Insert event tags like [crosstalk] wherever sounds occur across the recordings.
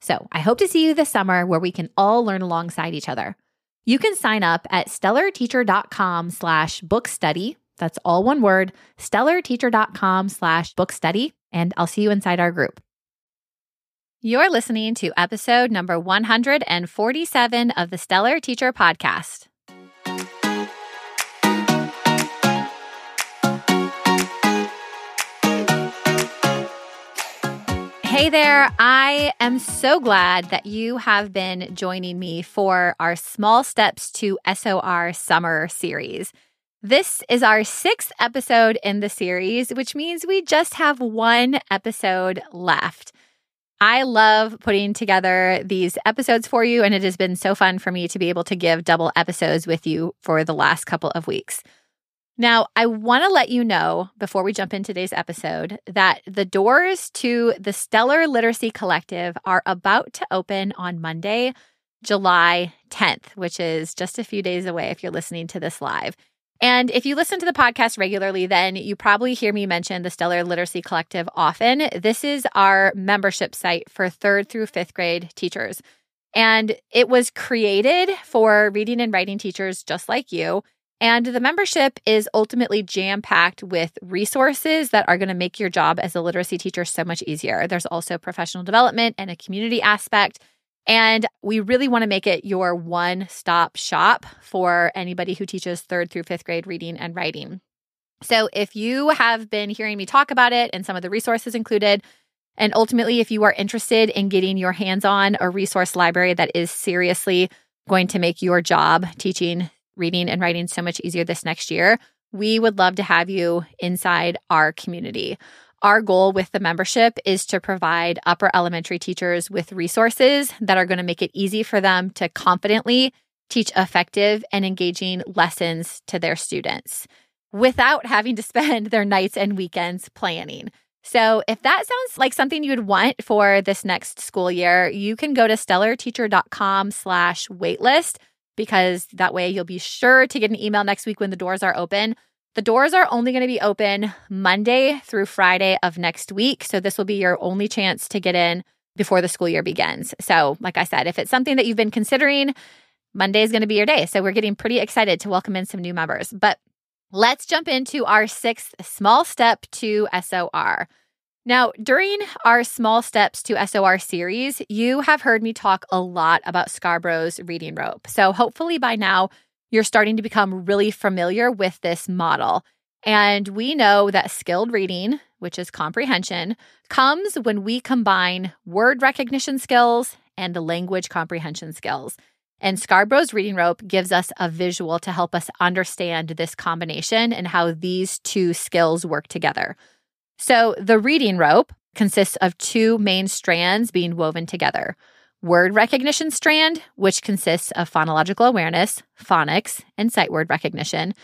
So I hope to see you this summer where we can all learn alongside each other. You can sign up at stellarteacher.com slash book study. That's all one word, stellarteacher.com slash book study. And I'll see you inside our group. You're listening to episode number 147 of the Stellar Teacher Podcast. Hey there. I am so glad that you have been joining me for our Small Steps to SOR Summer series. This is our sixth episode in the series, which means we just have one episode left. I love putting together these episodes for you, and it has been so fun for me to be able to give double episodes with you for the last couple of weeks. Now, I want to let you know before we jump in today's episode that the doors to the Stellar Literacy Collective are about to open on Monday, July 10th, which is just a few days away if you're listening to this live. And if you listen to the podcast regularly, then you probably hear me mention the Stellar Literacy Collective often. This is our membership site for third through fifth grade teachers. And it was created for reading and writing teachers just like you and the membership is ultimately jam packed with resources that are going to make your job as a literacy teacher so much easier. There's also professional development and a community aspect. And we really want to make it your one stop shop for anybody who teaches third through fifth grade reading and writing. So if you have been hearing me talk about it and some of the resources included, and ultimately, if you are interested in getting your hands on a resource library that is seriously going to make your job teaching reading and writing so much easier this next year, we would love to have you inside our community. Our goal with the membership is to provide upper elementary teachers with resources that are going to make it easy for them to confidently teach effective and engaging lessons to their students without having to [laughs] spend their nights and weekends planning. So, if that sounds like something you would want for this next school year, you can go to stellarteacher.com/waitlist because that way you'll be sure to get an email next week when the doors are open. The doors are only going to be open Monday through Friday of next week. So this will be your only chance to get in before the school year begins. So, like I said, if it's something that you've been considering, Monday is going to be your day. So we're getting pretty excited to welcome in some new members. But let's jump into our sixth small step to SOR. Now, during our Small Steps to SOR series, you have heard me talk a lot about Scarborough's reading rope. So, hopefully, by now, you're starting to become really familiar with this model. And we know that skilled reading, which is comprehension, comes when we combine word recognition skills and language comprehension skills. And Scarborough's reading rope gives us a visual to help us understand this combination and how these two skills work together. So the reading rope consists of two main strands being woven together word recognition strand, which consists of phonological awareness, phonics, and sight word recognition,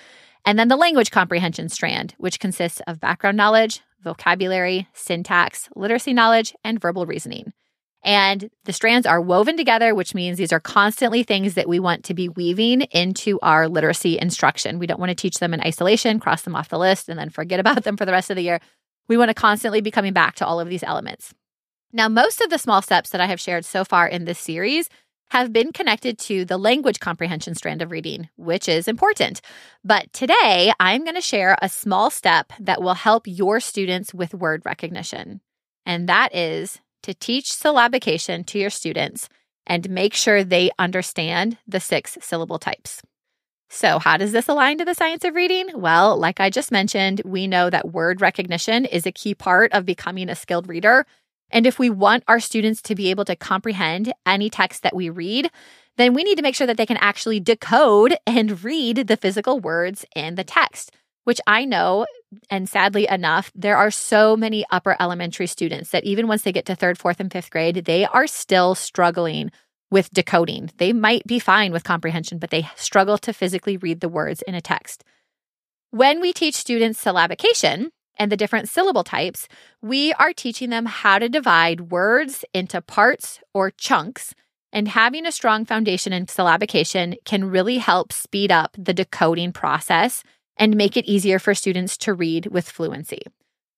and then the language comprehension strand, which consists of background knowledge, vocabulary, syntax, literacy knowledge, and verbal reasoning. And the strands are woven together, which means these are constantly things that we want to be weaving into our literacy instruction. We don't want to teach them in isolation, cross them off the list, and then forget [laughs] about them for the rest of the year. We want to constantly be coming back to all of these elements. Now, most of the small steps that I have shared so far in this series have been connected to the language comprehension strand of reading, which is important. But today, I'm going to share a small step that will help your students with word recognition. And that is to teach syllabication to your students and make sure they understand the six syllable types. So, how does this align to the science of reading? Well, like I just mentioned, we know that word recognition is a key part of becoming a skilled reader. And if we want our students to be able to comprehend any text that we read, then we need to make sure that they can actually decode and read the physical words in the text, which I know, and sadly enough, there are so many upper elementary students that even once they get to third, fourth, and fifth grade, they are still struggling with decoding. They might be fine with comprehension, but they struggle to physically read the words in a text. When we teach students syllabication and the different syllable types, we are teaching them how to divide words into parts or chunks. And having a strong foundation in syllabication can really help speed up the decoding process and make it easier for students to read with fluency.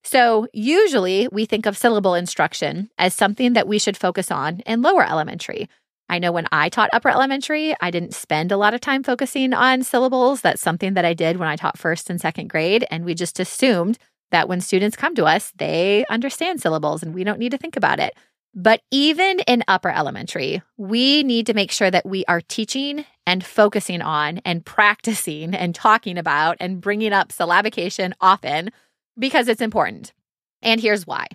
So, usually we think of syllable instruction as something that we should focus on in lower elementary, I know when I taught upper elementary, I didn't spend a lot of time focusing on syllables. That's something that I did when I taught first and second grade. And we just assumed that when students come to us, they understand syllables and we don't need to think about it. But even in upper elementary, we need to make sure that we are teaching and focusing on and practicing and talking about and bringing up syllabication often because it's important. And here's why.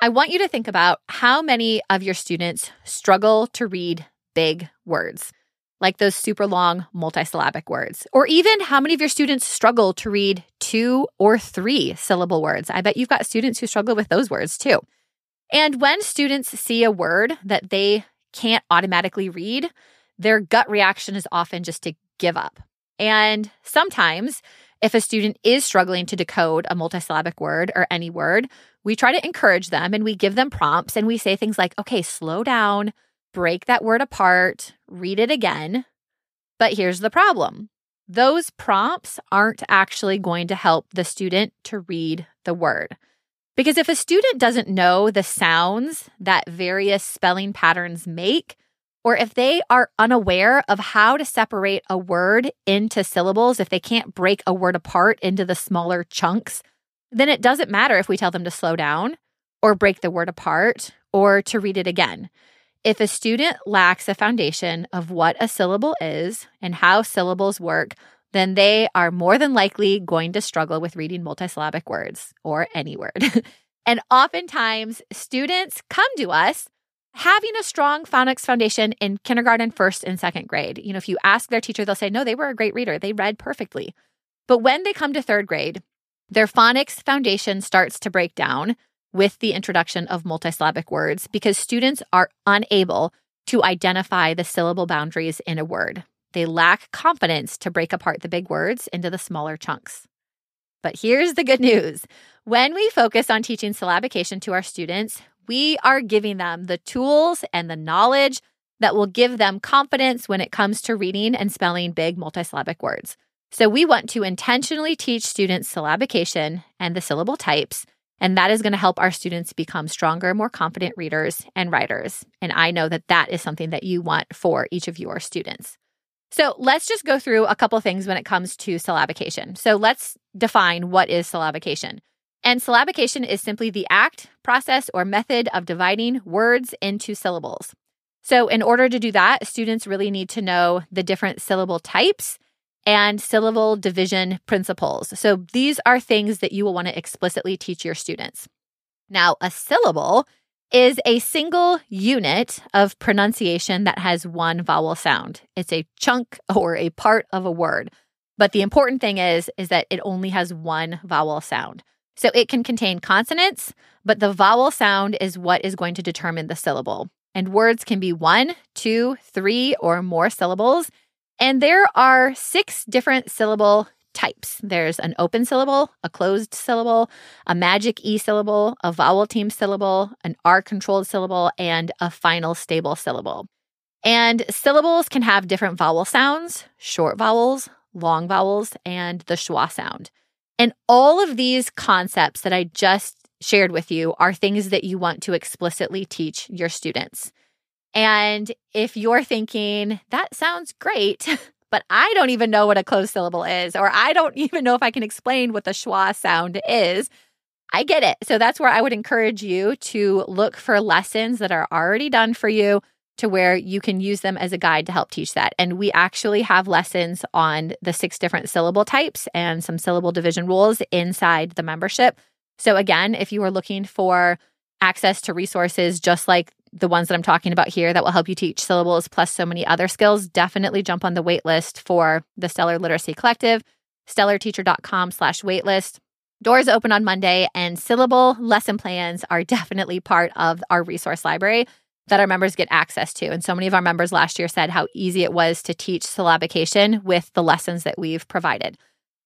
I want you to think about how many of your students struggle to read big words, like those super long multisyllabic words. Or even how many of your students struggle to read two or three syllable words. I bet you've got students who struggle with those words too. And when students see a word that they can't automatically read, their gut reaction is often just to give up. And sometimes, if a student is struggling to decode a multisyllabic word or any word, we try to encourage them and we give them prompts and we say things like, okay, slow down, break that word apart, read it again. But here's the problem those prompts aren't actually going to help the student to read the word. Because if a student doesn't know the sounds that various spelling patterns make, or if they are unaware of how to separate a word into syllables, if they can't break a word apart into the smaller chunks, then it doesn't matter if we tell them to slow down or break the word apart or to read it again. If a student lacks a foundation of what a syllable is and how syllables work, then they are more than likely going to struggle with reading multisyllabic words or any word. [laughs] and oftentimes, students come to us having a strong phonics foundation in kindergarten, first, and second grade. You know, if you ask their teacher, they'll say, no, they were a great reader. They read perfectly. But when they come to third grade, their phonics foundation starts to break down with the introduction of multisyllabic words because students are unable to identify the syllable boundaries in a word. They lack confidence to break apart the big words into the smaller chunks. But here's the good news when we focus on teaching syllabication to our students, we are giving them the tools and the knowledge that will give them confidence when it comes to reading and spelling big multisyllabic words. So, we want to intentionally teach students syllabication and the syllable types and that is going to help our students become stronger, more confident readers and writers. And I know that that is something that you want for each of your students. So let's just go through a couple things when it comes to syllabication. So let's define what is syllabication. And syllabication is simply the act, process, or method of dividing words into syllables. So, in order to do that, students really need to know the different syllable types and syllable division principles. So these are things that you will want to explicitly teach your students. Now, a syllable is a single unit of pronunciation that has one vowel sound. It's a chunk or a part of a word. But the important thing is is that it only has one vowel sound. So it can contain consonants, but the vowel sound is what is going to determine the syllable. And words can be one, two, three, or more syllables. And there are six different syllable types there's an open syllable, a closed syllable, a magic E syllable, a vowel team syllable, an R controlled syllable, and a final stable syllable. And syllables can have different vowel sounds short vowels, long vowels, and the schwa sound. And all of these concepts that I just shared with you are things that you want to explicitly teach your students. And if you're thinking, that sounds great, [laughs] but I don't even know what a closed syllable is, or I don't [laughs] even know if I can explain what the schwa sound is, I get it. So that's where I would encourage you to look for lessons that are already done for you to where you can use them as a guide to help teach that. And we actually have lessons on the six different syllable types and some syllable division rules inside the membership. So, again, if you are looking for access to resources just like the ones that I'm talking about here that will help you teach syllables plus so many other skills, definitely jump on the waitlist for the Stellar Literacy Collective, stellarteacher.com slash waitlist. Doors open on Monday, and syllable lesson plans are definitely part of our resource library that our members get access to. And so many of our members last year said how easy it was to teach syllabication with the lessons that we've provided.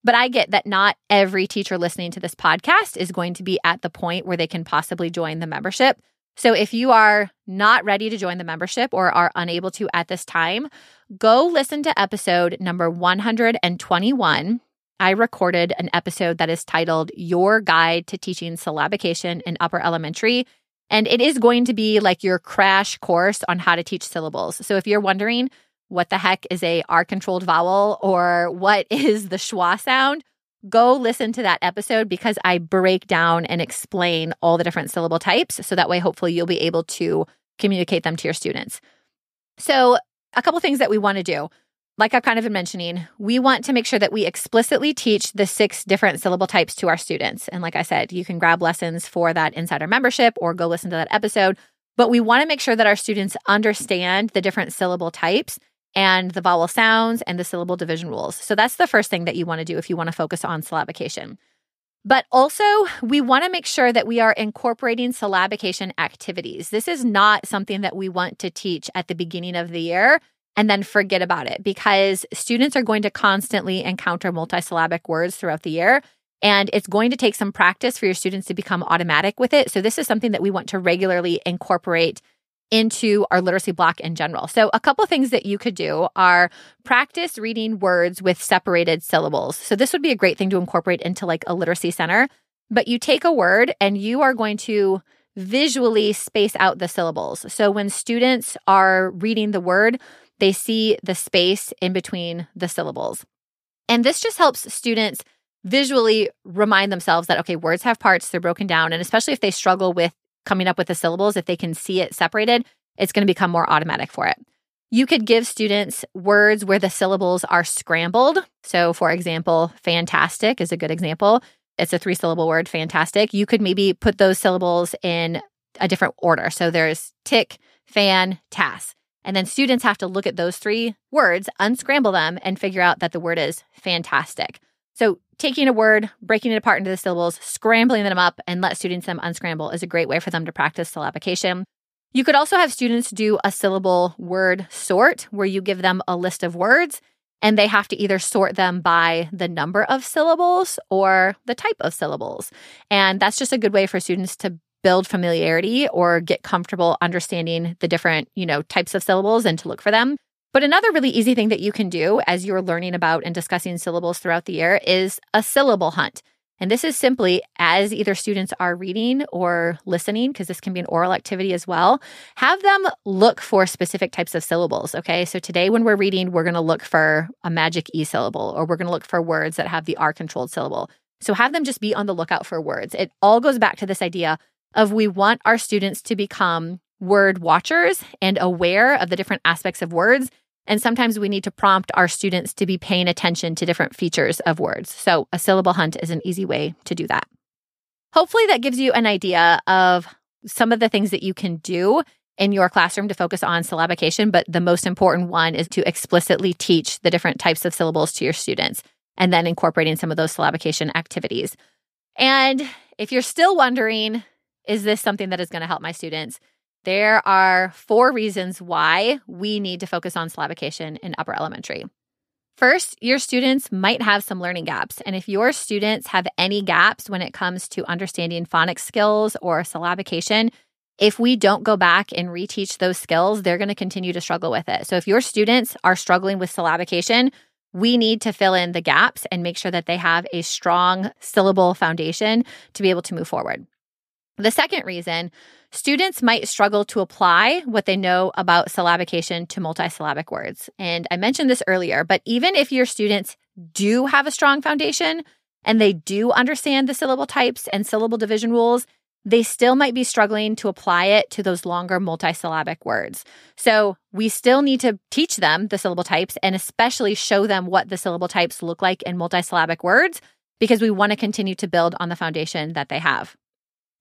But I get that not every teacher listening to this podcast is going to be at the point where they can possibly join the membership. So if you are not ready to join the membership or are unable to at this time, go listen to episode number 121. I recorded an episode that is titled Your Guide to Teaching Syllabication in Upper Elementary. And it is going to be like your crash course on how to teach syllables. So if you're wondering what the heck is a R controlled vowel or what [laughs] is the schwa sound, go listen to that episode because I break down and explain all the different syllable types. So that way, hopefully, you'll be able to communicate them to your students. So, a couple things that we want to do. Like I've kind of been mentioning, we want to make sure that we explicitly teach the six different syllable types to our students. And like I said, you can grab lessons for that insider membership or go listen to that episode. But we want to make sure that our students understand the different syllable types and the vowel sounds and the syllable division rules. So that's the first thing that you want to do if you want to focus on syllabication. But also, we want to make sure that we are incorporating syllabication activities. This is not something that we want to teach at the beginning of the year and then forget about it because students are going to constantly encounter multisyllabic words throughout the year. And it's going to take some practice for your students to become automatic with it. So, this is something that we want to regularly incorporate into our literacy block in general. So, a couple things that you could do are practice reading words with separated syllables. So, this would be a great thing to incorporate into like a literacy center. But you take a word and you are going to visually space out the syllables. So, when students are reading the word, they see the space in between the syllables. And this just helps students visually remind themselves that, okay, words have parts, they're broken down. And especially if they struggle with coming up with the syllables, if they can see it separated, it's going to become more automatic for it. You could give students words where the syllables are scrambled. So, for example, fantastic is a good example. It's a three syllable word, fantastic. You could maybe put those syllables in a different order. So, there's tick, fan, tas. And then students have to look at those three words, unscramble them, and figure out that the word is fantastic. So, taking a word, breaking it apart into the syllables, scrambling them up, and let students them unscramble is a great way for them to practice syllabication. You could also have students do a syllable word sort where you give them a list of words and they have to either sort them by the number of syllables or the type of syllables. And that's just a good way for students to build familiarity or get comfortable understanding the different, you know, types of syllables and to look for them. But another really easy thing that you can do as you're learning about and discussing syllables throughout the year is a syllable hunt. And this is simply as either students are reading or listening, because this can be an oral activity as well, have them look for specific types of syllables. Okay. So today, when we're reading, we're going to look for a magic E syllable, or we're going to look for words that have the R controlled syllable. So have them just be on the lookout for words. It all goes back to this idea of we want our students to become word watchers and aware of the different aspects of words and sometimes we need to prompt our students to be paying attention to different features of words. So, a syllable hunt is an easy way to do that. Hopefully, that gives you an idea of some of the things that you can do in your classroom to focus on syllabication. But the most important one is to explicitly teach the different types of syllables to your students and then incorporating some of those syllabication activities. And if you're still wondering, is this something that is going to help my students? There are four reasons why we need to focus on syllabication in upper elementary. First, your students might have some learning gaps. And if your students have any gaps when it comes to understanding phonics skills or syllabication, if we don't go back and reteach those skills, they're going to continue to struggle with it. So if your students are struggling with syllabication, we need to fill in the gaps and make sure that they have a strong syllable foundation to be able to move forward. The second reason students might struggle to apply what they know about syllabication to multisyllabic words. And I mentioned this earlier, but even if your students do have a strong foundation and they do understand the syllable types and syllable division rules, they still might be struggling to apply it to those longer multisyllabic words. So we still need to teach them the syllable types and especially show them what the syllable types look like in multisyllabic words because we want to continue to build on the foundation that they have.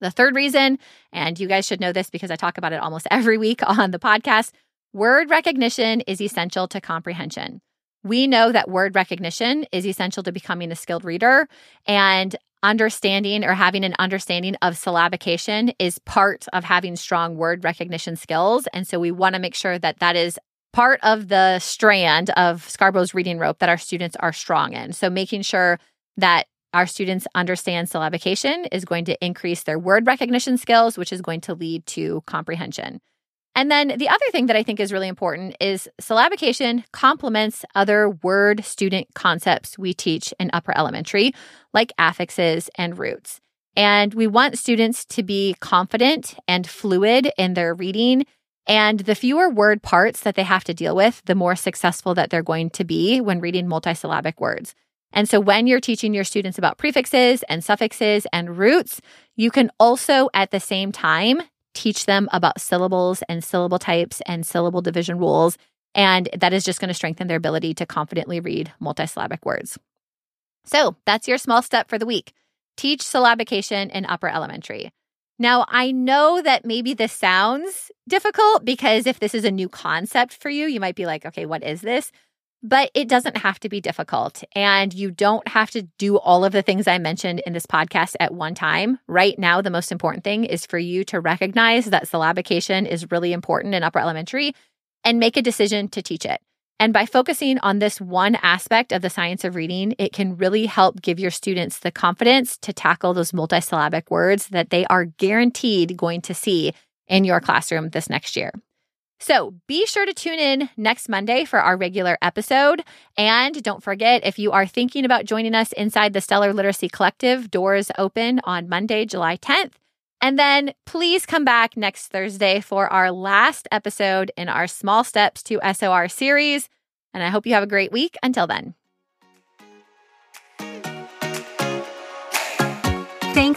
The third reason, and you guys should know this because I talk about it almost [laughs] every week on the podcast, word recognition is essential to comprehension. We know that word recognition is essential to becoming a skilled reader. And understanding or having an understanding of syllabication is part of having strong word recognition skills. And so we want to make sure that that is part of the strand of Scarborough's reading rope that our students are strong in. So making sure that our students understand syllabication is going to increase their word recognition skills, which is going to lead to comprehension. And then the other thing that I think is really important is syllabication complements other word student concepts we teach in upper elementary, like affixes and roots. And we want students to be confident and fluid in their reading. And the fewer word parts that they have to deal with, the more successful that they're going to be when reading multisyllabic words. And so when you're teaching your students about prefixes and suffixes and roots, you can also at the same time teach them about syllables and syllable types and syllable division rules. And that is just going to strengthen their ability to confidently read multisyllabic words. So that's your small step for the week. Teach syllabication in upper elementary. Now, I know that maybe this sounds difficult because if this is a new concept for you, you might be like, okay, what is this? But it doesn't have to be difficult. And you don't have to do all of the things I mentioned in this podcast at one time. Right now, the most important thing is for you to recognize that syllabication is really important in upper elementary and make a decision to teach it. And by focusing on this one aspect of the science of reading, it can really help give your students the confidence to tackle those multisyllabic words that they are guaranteed going to see in your classroom this next year. So be sure to tune in next Monday for our regular episode. And don't forget, if you are thinking about joining us inside the Stellar Literacy Collective, doors open on Monday, July 10th. And then please come back next Thursday for our last episode in our Small Steps to SOR series. And I hope you have a great week. Until then.